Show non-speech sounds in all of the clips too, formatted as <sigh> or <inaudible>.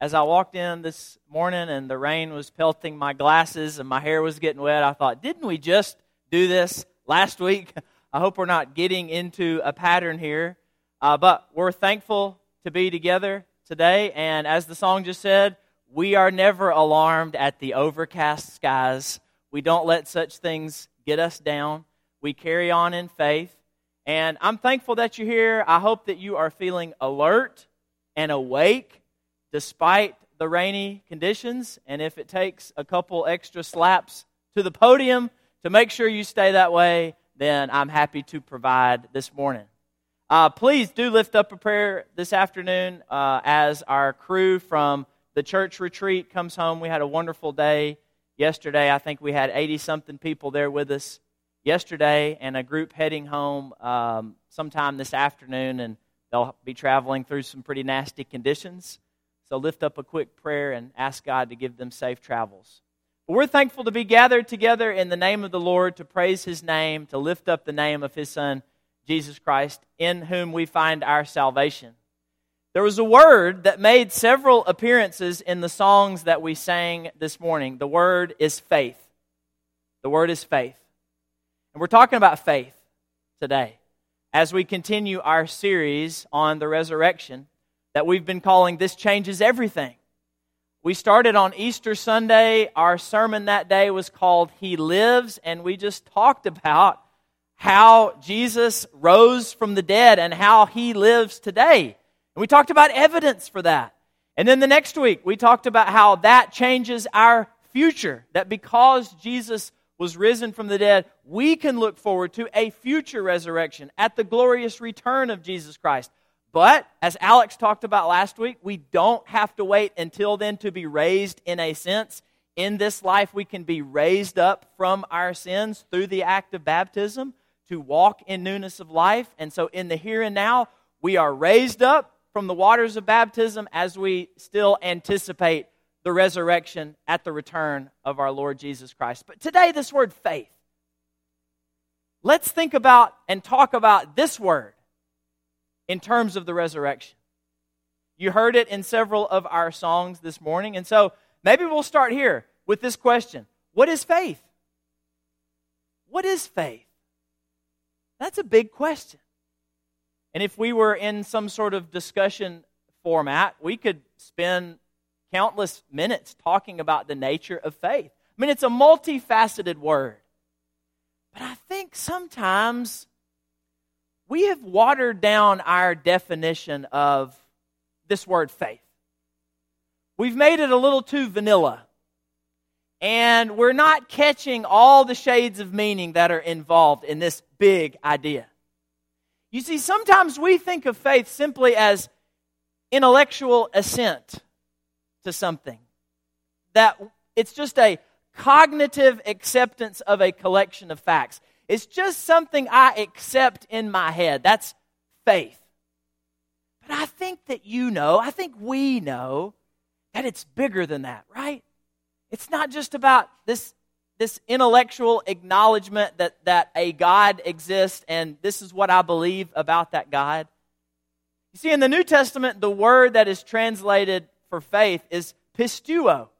as I walked in this morning and the rain was pelting my glasses and my hair was getting wet, I thought, didn't we just do this last week? <laughs> I hope we're not getting into a pattern here. Uh, but we're thankful to be together today. And as the song just said, we are never alarmed at the overcast skies. We don't let such things get us down. We carry on in faith. And I'm thankful that you're here. I hope that you are feeling alert and awake despite the rainy conditions. And if it takes a couple extra slaps to the podium to make sure you stay that way, then I'm happy to provide this morning. Uh, please do lift up a prayer this afternoon uh, as our crew from the church retreat comes home. We had a wonderful day yesterday. I think we had 80 something people there with us yesterday, and a group heading home um, sometime this afternoon, and they'll be traveling through some pretty nasty conditions. So lift up a quick prayer and ask God to give them safe travels. But we're thankful to be gathered together in the name of the Lord to praise his name, to lift up the name of his Son, Jesus Christ, in whom we find our salvation. There was a word that made several appearances in the songs that we sang this morning. The word is faith. The word is faith. And we're talking about faith today as we continue our series on the resurrection that we've been calling This Changes Everything. We started on Easter Sunday. Our sermon that day was called He Lives, and we just talked about how Jesus rose from the dead and how He lives today. And we talked about evidence for that. And then the next week, we talked about how that changes our future, that because Jesus was risen from the dead, we can look forward to a future resurrection at the glorious return of Jesus Christ. But, as Alex talked about last week, we don't have to wait until then to be raised in a sense. In this life, we can be raised up from our sins through the act of baptism to walk in newness of life. And so, in the here and now, we are raised up from the waters of baptism as we still anticipate the resurrection at the return of our Lord Jesus Christ. But today, this word faith. Let's think about and talk about this word in terms of the resurrection. You heard it in several of our songs this morning. And so maybe we'll start here with this question What is faith? What is faith? That's a big question. And if we were in some sort of discussion format, we could spend countless minutes talking about the nature of faith. I mean, it's a multifaceted word. But I think sometimes we have watered down our definition of this word faith. We've made it a little too vanilla. And we're not catching all the shades of meaning that are involved in this big idea. You see, sometimes we think of faith simply as intellectual assent to something, that it's just a cognitive acceptance of a collection of facts. It's just something I accept in my head. That's faith. But I think that you know, I think we know that it's bigger than that, right? It's not just about this, this intellectual acknowledgement that, that a God exists and this is what I believe about that God. You see, in the New Testament, the word that is translated for faith is pisteuo.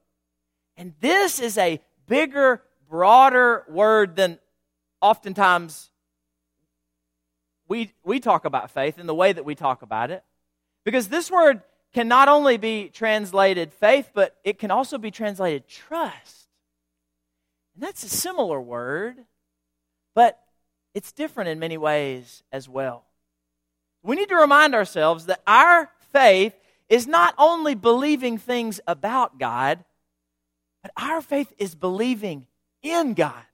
And this is a bigger, broader word than oftentimes we, we talk about faith in the way that we talk about it. Because this word can not only be translated faith, but it can also be translated trust. And that's a similar word, but it's different in many ways as well. We need to remind ourselves that our faith is not only believing things about God, but our faith is believing in God.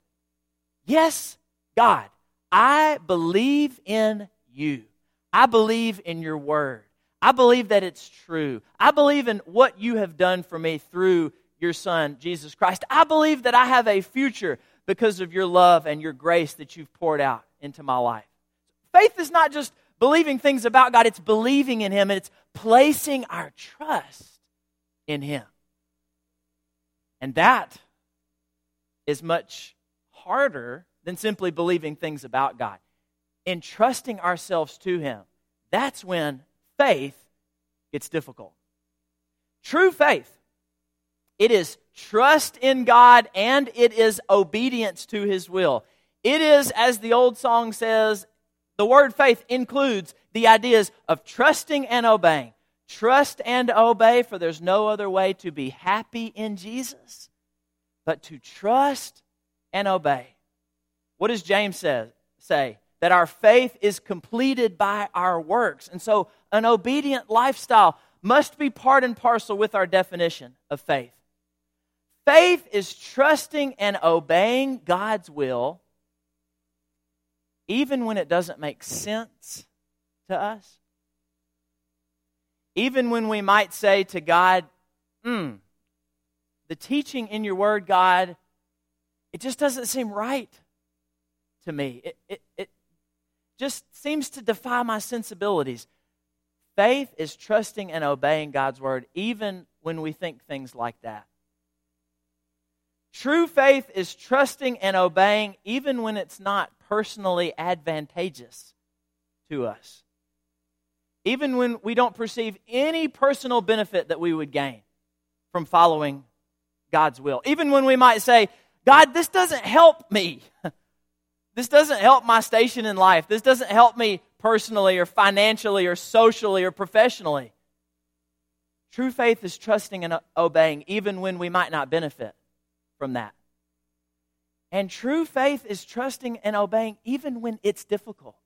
Yes, God, I believe in you. I believe in your word. I believe that it's true. I believe in what you have done for me through your son, Jesus Christ. I believe that I have a future because of your love and your grace that you've poured out into my life. Faith is not just believing things about God, it's believing in Him and it's placing our trust in Him. And that is much harder than simply believing things about God. Entrusting ourselves to Him, that's when faith gets difficult. True faith. It is trust in God and it is obedience to his will. It is, as the old song says, the word faith includes the ideas of trusting and obeying. Trust and obey, for there's no other way to be happy in Jesus but to trust and obey. What does James say? say? That our faith is completed by our works. And so an obedient lifestyle must be part and parcel with our definition of faith. Faith is trusting and obeying God's will even when it doesn't make sense to us. Even when we might say to God, hmm, the teaching in your word, God, it just doesn't seem right to me. It, it, it just seems to defy my sensibilities. Faith is trusting and obeying God's word, even when we think things like that. True faith is trusting and obeying, even when it's not personally advantageous to us. Even when we don't perceive any personal benefit that we would gain from following God's will. Even when we might say, God, this doesn't help me. <laughs> this doesn't help my station in life. This doesn't help me personally or financially or socially or professionally. True faith is trusting and obeying even when we might not benefit from that. And true faith is trusting and obeying even when it's difficult.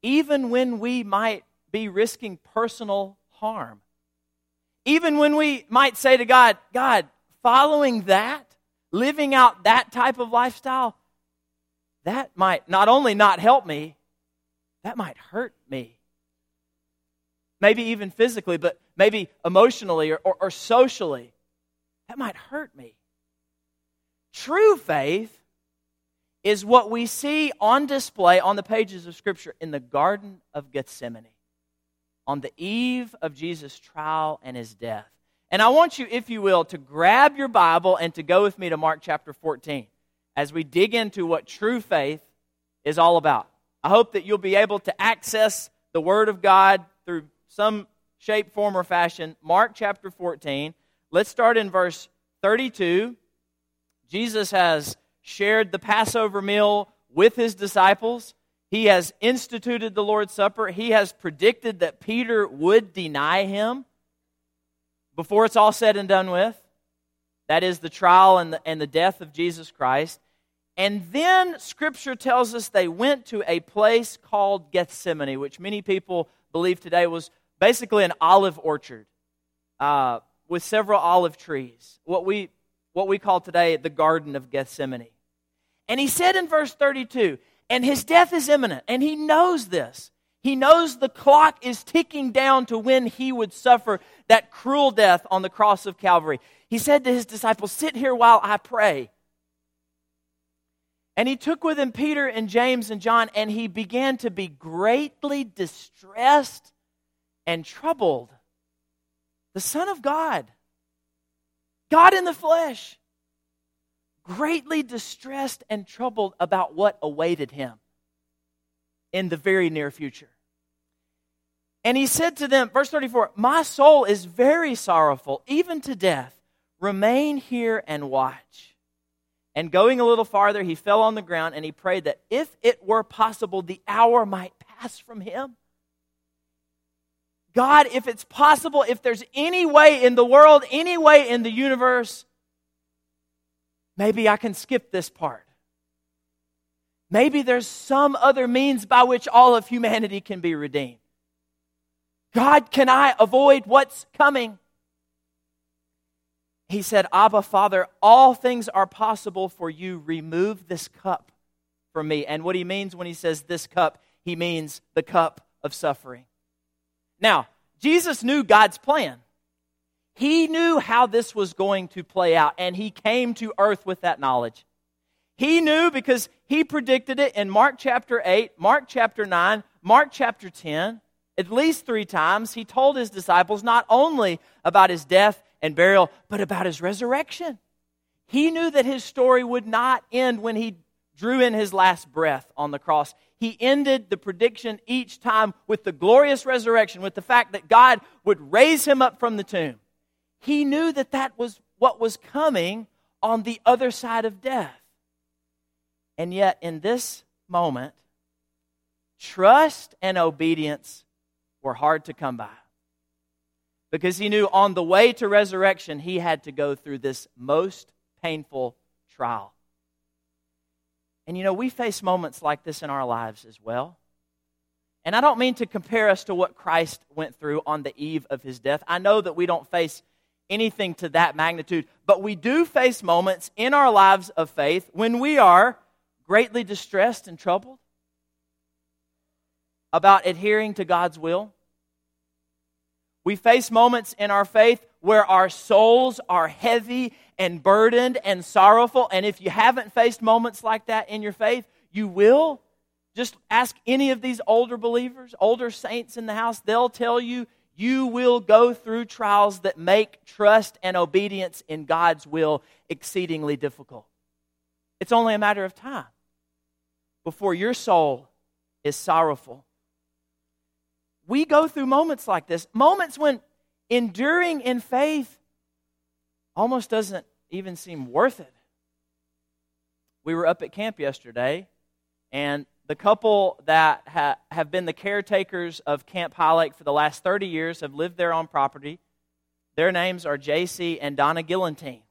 Even when we might be risking personal harm. Even when we might say to God, God, following that, living out that type of lifestyle, that might not only not help me, that might hurt me. Maybe even physically, but maybe emotionally or, or, or socially. That might hurt me. True faith is what we see on display on the pages of Scripture in the Garden of Gethsemane on the eve of Jesus' trial and his death. And I want you, if you will, to grab your Bible and to go with me to Mark chapter 14 as we dig into what true faith is all about. I hope that you'll be able to access the Word of God through some shape, form, or fashion. Mark chapter 14. Let's start in verse 32. Jesus has shared the Passover meal with his disciples. He has instituted the Lord's Supper. He has predicted that Peter would deny him before it's all said and done with. That is the trial and the, and the death of Jesus Christ. And then Scripture tells us they went to a place called Gethsemane, which many people believe today was basically an olive orchard uh, with several olive trees. What we, what we call today the Garden of Gethsemane. And he said in verse 32 and his death is imminent, and he knows this. He knows the clock is ticking down to when he would suffer that cruel death on the cross of Calvary. He said to his disciples, Sit here while I pray. And he took with him Peter and James and John, and he began to be greatly distressed and troubled. The Son of God, God in the flesh, greatly distressed and troubled about what awaited him in the very near future. And he said to them, verse 34, My soul is very sorrowful, even to death. Remain here and watch. And going a little farther, he fell on the ground and he prayed that if it were possible, the hour might pass from him. God, if it's possible, if there's any way in the world, any way in the universe maybe I can skip this part. Maybe there's some other means by which all of humanity can be redeemed. God, can I avoid what's coming? He said, Abba, Father, all things are possible for you. Remove this cup from me. And what he means when he says this cup, he means the cup of suffering. Now, Jesus knew God's plan. He knew how this was going to play out, and he came to earth with that knowledge. He knew because he predicted it in Mark chapter 8, Mark chapter 9, Mark chapter 10. At least three times, he told his disciples not only about his death and burial, but about his resurrection. He knew that his story would not end when he drew in his last breath on the cross. He ended the prediction each time with the glorious resurrection, with the fact that God would raise him up from the tomb. he knew that that was what was coming on the other side of death. And yet, in this moment, trust and obedience were hard to come by. Because he knew on the way to resurrection, he had to go through this most painful trial. And you know, we face moments like this in our lives as well. And I don't mean to compare us to what Christ went through on the eve of his death. I know that we don't face anything to that magnitude, but we do face moments in our lives of faith when we are greatly distressed and troubled about adhering to God's will. We face moments in our faith where our souls are heavy and burdened and sorrowful. And if you haven't faced moments like that in your faith, you will. Just ask any of these older believers, older saints in the house, they'll tell you you will go through trials that make trust and obedience in God's will exceedingly difficult. It's only a matter of time before your soul is sorrowful. We go through moments like this, moments when enduring in faith almost doesn't even seem worth it. We were up at camp yesterday, and the couple that ha- have been the caretakers of Camp High Lake for the last 30 years have lived there on property. Their names are JC and Donna Gillantine.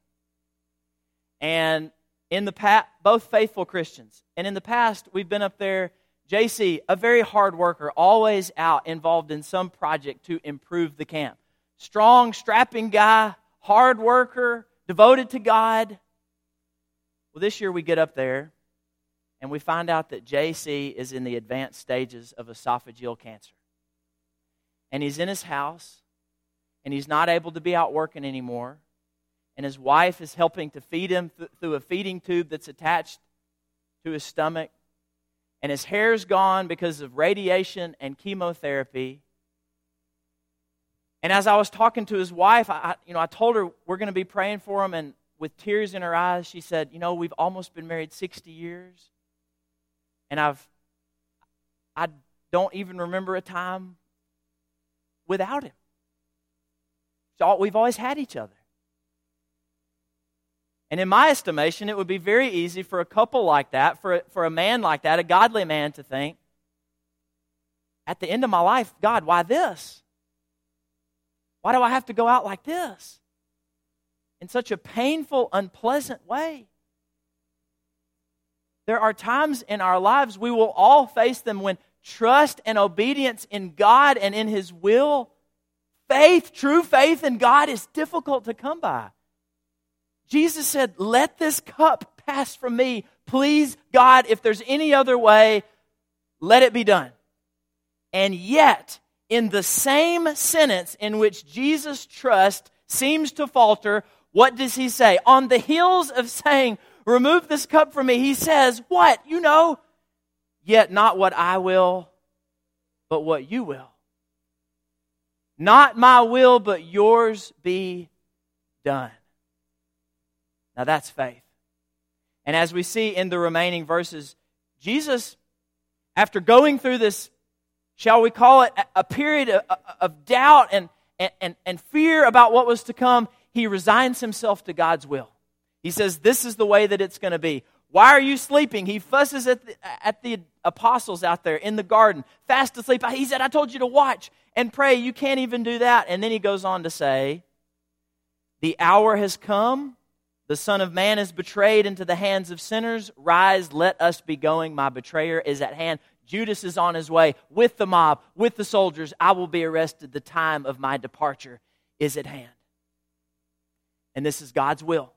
And in the past, both faithful Christians. And in the past, we've been up there. JC, a very hard worker, always out involved in some project to improve the camp. Strong, strapping guy, hard worker, devoted to God. Well, this year we get up there and we find out that JC is in the advanced stages of esophageal cancer. And he's in his house and he's not able to be out working anymore. And his wife is helping to feed him th- through a feeding tube that's attached to his stomach. And his hair's gone because of radiation and chemotherapy. And as I was talking to his wife, I, you know, I told her we're going to be praying for him. And with tears in her eyes, she said, You know, we've almost been married 60 years. And I've, I don't even remember a time without him. So we've always had each other. And in my estimation, it would be very easy for a couple like that, for a, for a man like that, a godly man, to think, at the end of my life, God, why this? Why do I have to go out like this? In such a painful, unpleasant way. There are times in our lives we will all face them when trust and obedience in God and in His will, faith, true faith in God, is difficult to come by. Jesus said, Let this cup pass from me. Please, God, if there's any other way, let it be done. And yet, in the same sentence in which Jesus' trust seems to falter, what does he say? On the heels of saying, Remove this cup from me, he says, What? You know, yet not what I will, but what you will. Not my will, but yours be done. Now that's faith. And as we see in the remaining verses, Jesus, after going through this shall we call it, a period of, of doubt and, and, and fear about what was to come, he resigns himself to God's will. He says, This is the way that it's going to be. Why are you sleeping? He fusses at the, at the apostles out there in the garden, fast asleep. He said, I told you to watch and pray. You can't even do that. And then he goes on to say, The hour has come. The Son of Man is betrayed into the hands of sinners. Rise, let us be going. My betrayer is at hand. Judas is on his way with the mob, with the soldiers. I will be arrested. The time of my departure is at hand. And this is God's will.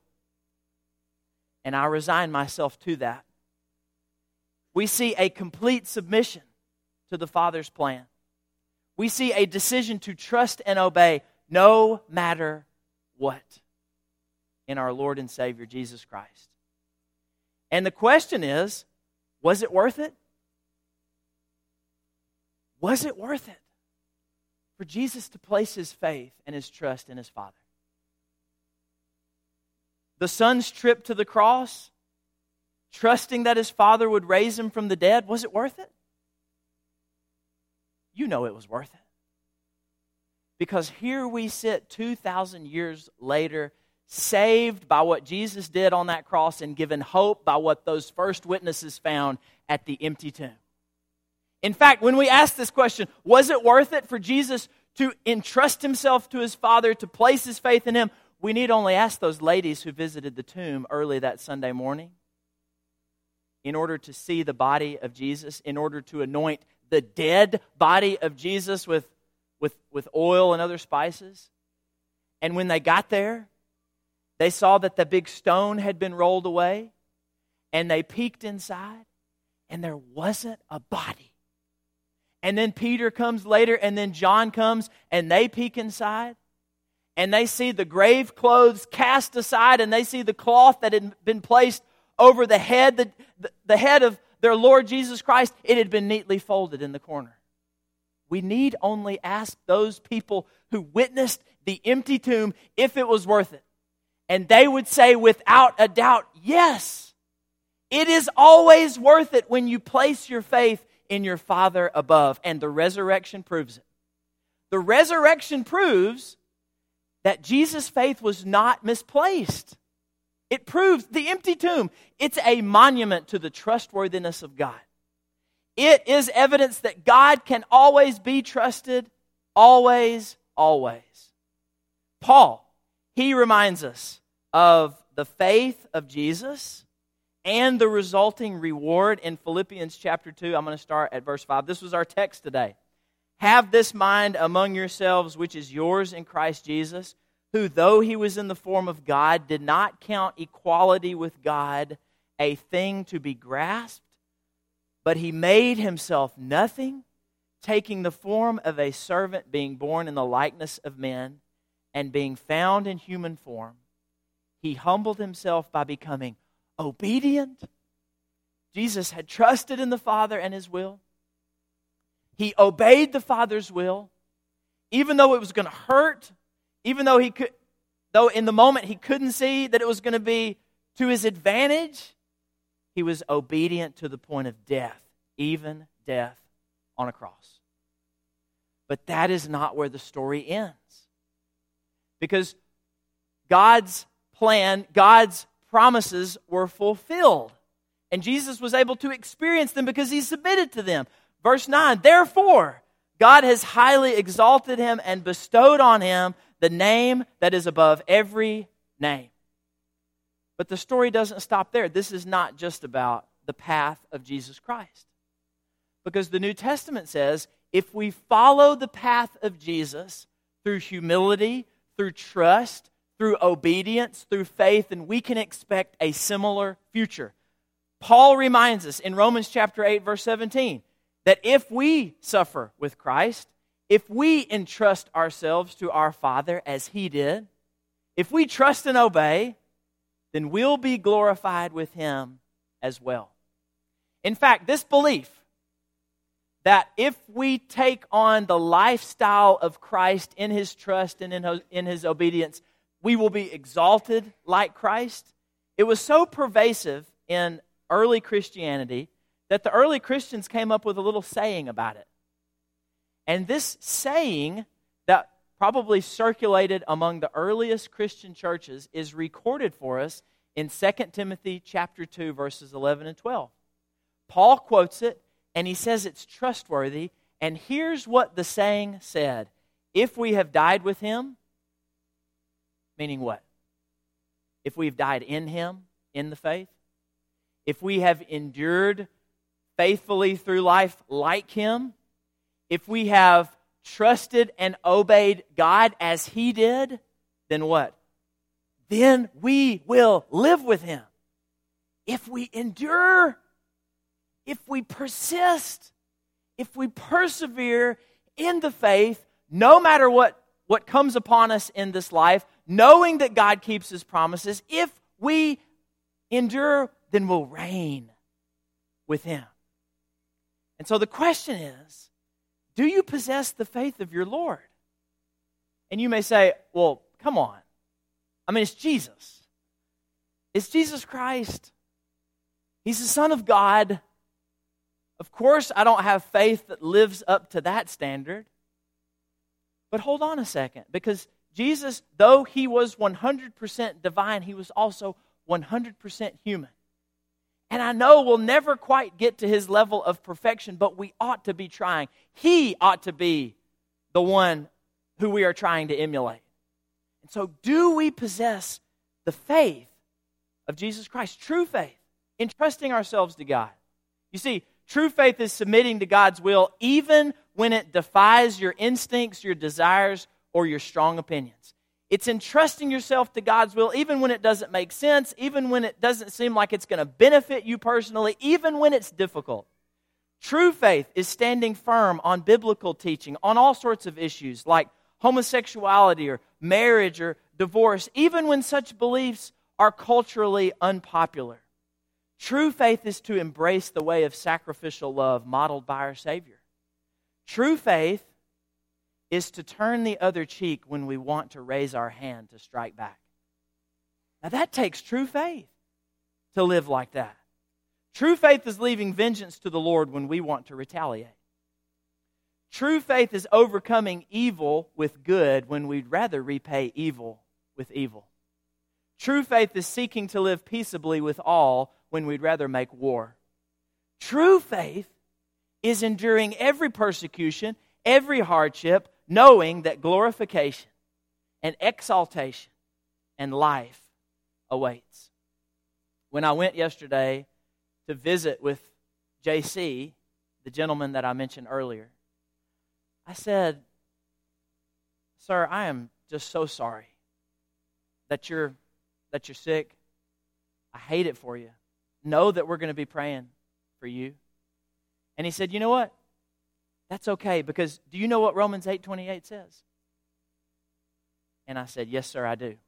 And I resign myself to that. We see a complete submission to the Father's plan. We see a decision to trust and obey no matter what in our Lord and Savior Jesus Christ. And the question is was it worth it? Was it worth it for Jesus to place his faith and his trust in his Father? The son's trip to the cross, trusting that his Father would raise him from the dead, was it worth it? You know it was worth it. Because here we sit 2,000 years later, saved by what Jesus did on that cross and given hope by what those first witnesses found at the empty tomb. In fact, when we ask this question, was it worth it for Jesus to entrust himself to his Father, to place his faith in him? We need only ask those ladies who visited the tomb early that Sunday morning in order to see the body of Jesus, in order to anoint the dead body of Jesus with, with, with oil and other spices. And when they got there, they saw that the big stone had been rolled away, and they peeked inside, and there wasn't a body. And then Peter comes later, and then John comes, and they peek inside, and they see the grave clothes cast aside, and they see the cloth that had been placed over the head, the, the, the head of their Lord Jesus Christ, it had been neatly folded in the corner. We need only ask those people who witnessed the empty tomb if it was worth it. And they would say without a doubt, yes. It is always worth it when you place your faith in your Father above. And the resurrection proves it. The resurrection proves that Jesus' faith was not misplaced. It proves the empty tomb. It's a monument to the trustworthiness of God. It is evidence that God can always be trusted, always, always. Paul, he reminds us of the faith of Jesus and the resulting reward in Philippians chapter 2. I'm going to start at verse 5. This was our text today. Have this mind among yourselves, which is yours in Christ Jesus who, though he was in the form of God, did not count equality with God a thing to be grasped, but he made himself nothing, taking the form of a servant, being born in the likeness of men, and being found in human form. He humbled himself by becoming obedient. Jesus had trusted in the Father and his will. He obeyed the Father's will, even though it was going to hurt even though he could, though in the moment he couldn't see that it was going to be to his advantage, he was obedient to the point of death, even death on a cross. But that is not where the story ends. Because God's plan, God's promises were fulfilled. And Jesus was able to experience them because he submitted to them. Verse 9, therefore, God has highly exalted him and bestowed on him the name that is above every name. But the story doesn't stop there. This is not just about the path of Jesus Christ. Because the New Testament says if we follow the path of Jesus through humility, through trust, through obedience, through faith, and we can expect a similar future. Paul reminds us in Romans chapter 8, verse 17, that if we suffer with Christ, if we entrust ourselves to our Father as He did, if we trust and obey, then we'll be glorified with Him as well. In fact, this belief that if we take on the lifestyle of Christ in His trust and in His obedience, we will be exalted like Christ, it was so pervasive in early Christianity that the early Christians came up with a little saying about it. And this saying that probably circulated among the earliest Christian churches is recorded for us in 2 Timothy chapter 2 verses 11 and 12. Paul quotes it and he says it's trustworthy and here's what the saying said. If we have died with him, meaning what? If we've died in him in the faith, if we have endured faithfully through life like him, if we have trusted and obeyed God as He did, then what? Then we will live with Him. If we endure, if we persist, if we persevere in the faith, no matter what, what comes upon us in this life, knowing that God keeps His promises, if we endure, then we'll reign with Him. And so the question is do you possess the faith of your Lord? And you may say, well, come on. I mean, it's Jesus. It's Jesus Christ. He's the Son of God. Of course, I don't have faith that lives up to that standard. But hold on a second, because Jesus, though he was 100% divine, he was also 100% human. And I know we'll never quite get to his level of perfection, but we ought to be trying. He ought to be the one who we are trying to emulate. And so, do we possess the faith of Jesus Christ? True faith, entrusting ourselves to God. You see, true faith is submitting to God's will even when it defies your instincts, your desires, or your strong opinions. It's entrusting yourself to God's will even when it doesn't make sense, even when it doesn't seem like it's going to benefit you personally, even when it's difficult. True faith is standing firm on biblical teaching on all sorts of issues like homosexuality or marriage or divorce, even when such beliefs are culturally unpopular. True faith is to embrace the way of sacrificial love modeled by our Savior. True faith is to turn the other cheek when we want to raise our hand to strike back. Now, that takes true faith to live like that. True faith is leaving vengeance to the Lord when we want to retaliate. True faith is overcoming evil with good when we'd rather repay evil with evil. True faith is seeking to live peaceably with all when we'd rather make war. True faith is enduring every persecution, every hardship, knowing that glorification and exaltation and life awaits. When I went yesterday to visit with JC, the gentleman that I mentioned earlier, I said, Sir, I am just so sorry that you're that you're sick. I hate it for you. Know that we're going to be praying for you. And he said, You know what? That's okay because do you know what Romans 8:28 says? And I said, "Yes, sir, I do."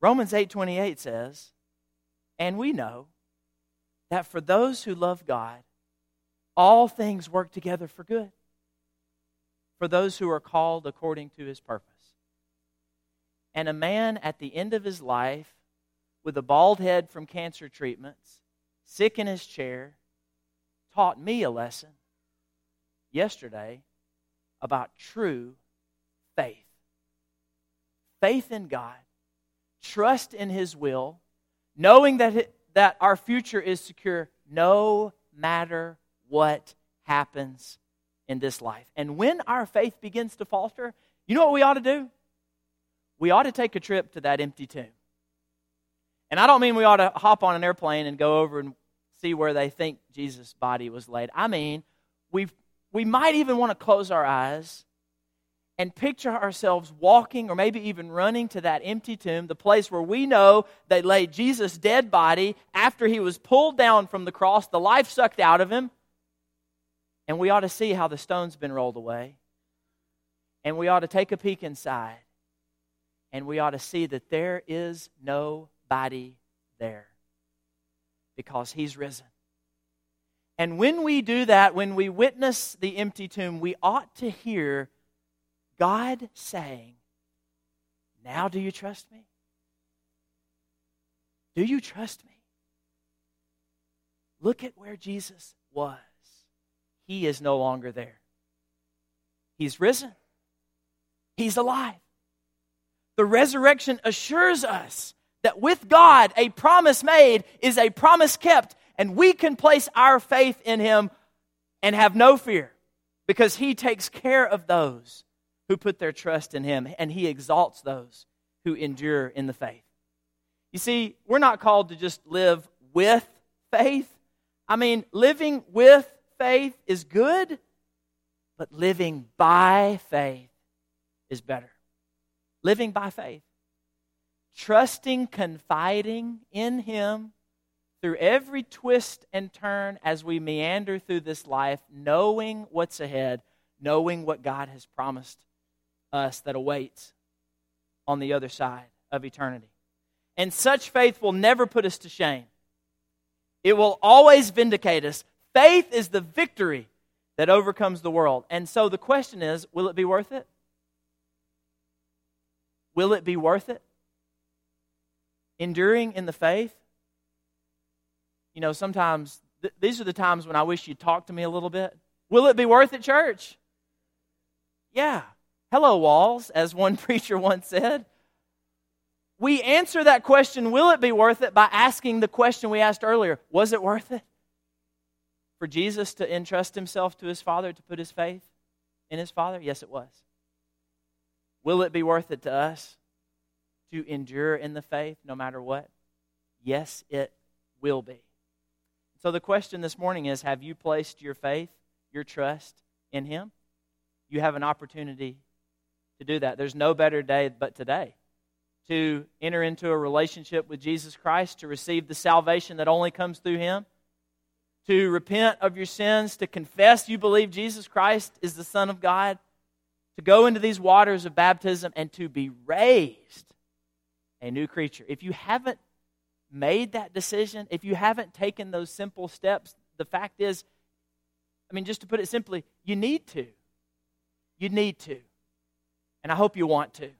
Romans 8:28 says, "And we know that for those who love God, all things work together for good. For those who are called according to his purpose." And a man at the end of his life with a bald head from cancer treatments, sick in his chair, taught me a lesson yesterday about true faith. Faith in God, trust in His will, knowing that, it, that our future is secure no matter what happens in this life. And when our faith begins to falter, you know what we ought to do? We ought to take a trip to that empty tomb. And I don't mean we ought to hop on an airplane and go over and see where they think Jesus' body was laid. I mean, we've we might even want to close our eyes and picture ourselves walking or maybe even running to that empty tomb, the place where we know they laid Jesus' dead body after he was pulled down from the cross, the life sucked out of him. And we ought to see how the stone's been rolled away. And we ought to take a peek inside. And we ought to see that there is nobody there because he's risen. And when we do that, when we witness the empty tomb, we ought to hear God saying, Now do you trust me? Do you trust me? Look at where Jesus was. He is no longer there. He's risen, He's alive. The resurrection assures us that with God, a promise made is a promise kept, and we can place our faith in Him and have no fear because He takes care of those who put their trust in Him and He exalts those who endure in the faith. You see, we're not called to just live with faith. I mean, living with faith is good, but living by faith is better. Living by faith. Trusting, confiding in Him through every twist and turn as we meander through this life, knowing what's ahead, knowing what God has promised us that awaits on the other side of eternity. And such faith will never put us to shame, it will always vindicate us. Faith is the victory that overcomes the world. And so the question is will it be worth it? Will it be worth it? Enduring in the faith? You know, sometimes th- these are the times when I wish you'd talk to me a little bit. Will it be worth it, church? Yeah. hello, walls, as one <laughs> preacher once said. We answer that question, will it be worth it, by asking the question we asked earlier was it worth it? For Jesus to entrust himself to his Father, to put his faith in his Father? Yes, it was. Will it be worth it to us to endure in the faith no matter what? Yes, it will be. So the question this morning is Have you placed your faith, your trust in Him? You have an opportunity to do that. There's no better day but today to enter into a relationship with Jesus Christ, to receive the salvation that only comes through Him, to repent of your sins, to confess you believe Jesus Christ is the Son of God, to go into these waters of baptism, and to be raised a new creature. If you haven't made that decision, if you haven't taken those simple steps, the fact is, I mean, just to put it simply, you need to. You need to. And I hope you want to.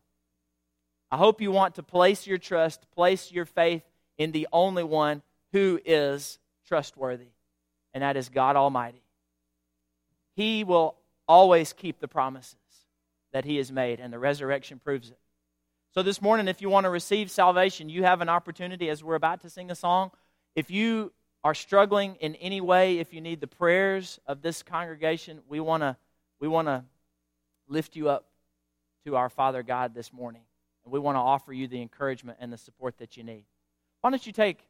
I hope you want to place your trust, place your faith in the only one who is trustworthy, and that is God Almighty. He will always keep the promises that He has made, and the resurrection proves it. So, this morning, if you want to receive salvation, you have an opportunity as we're about to sing a song. If you are struggling in any way, if you need the prayers of this congregation, we want to we want to lift you up to our Father God this morning. And we want to offer you the encouragement and the support that you need. Why don't you take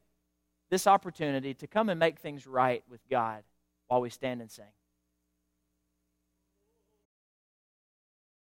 this opportunity to come and make things right with God while we stand and sing?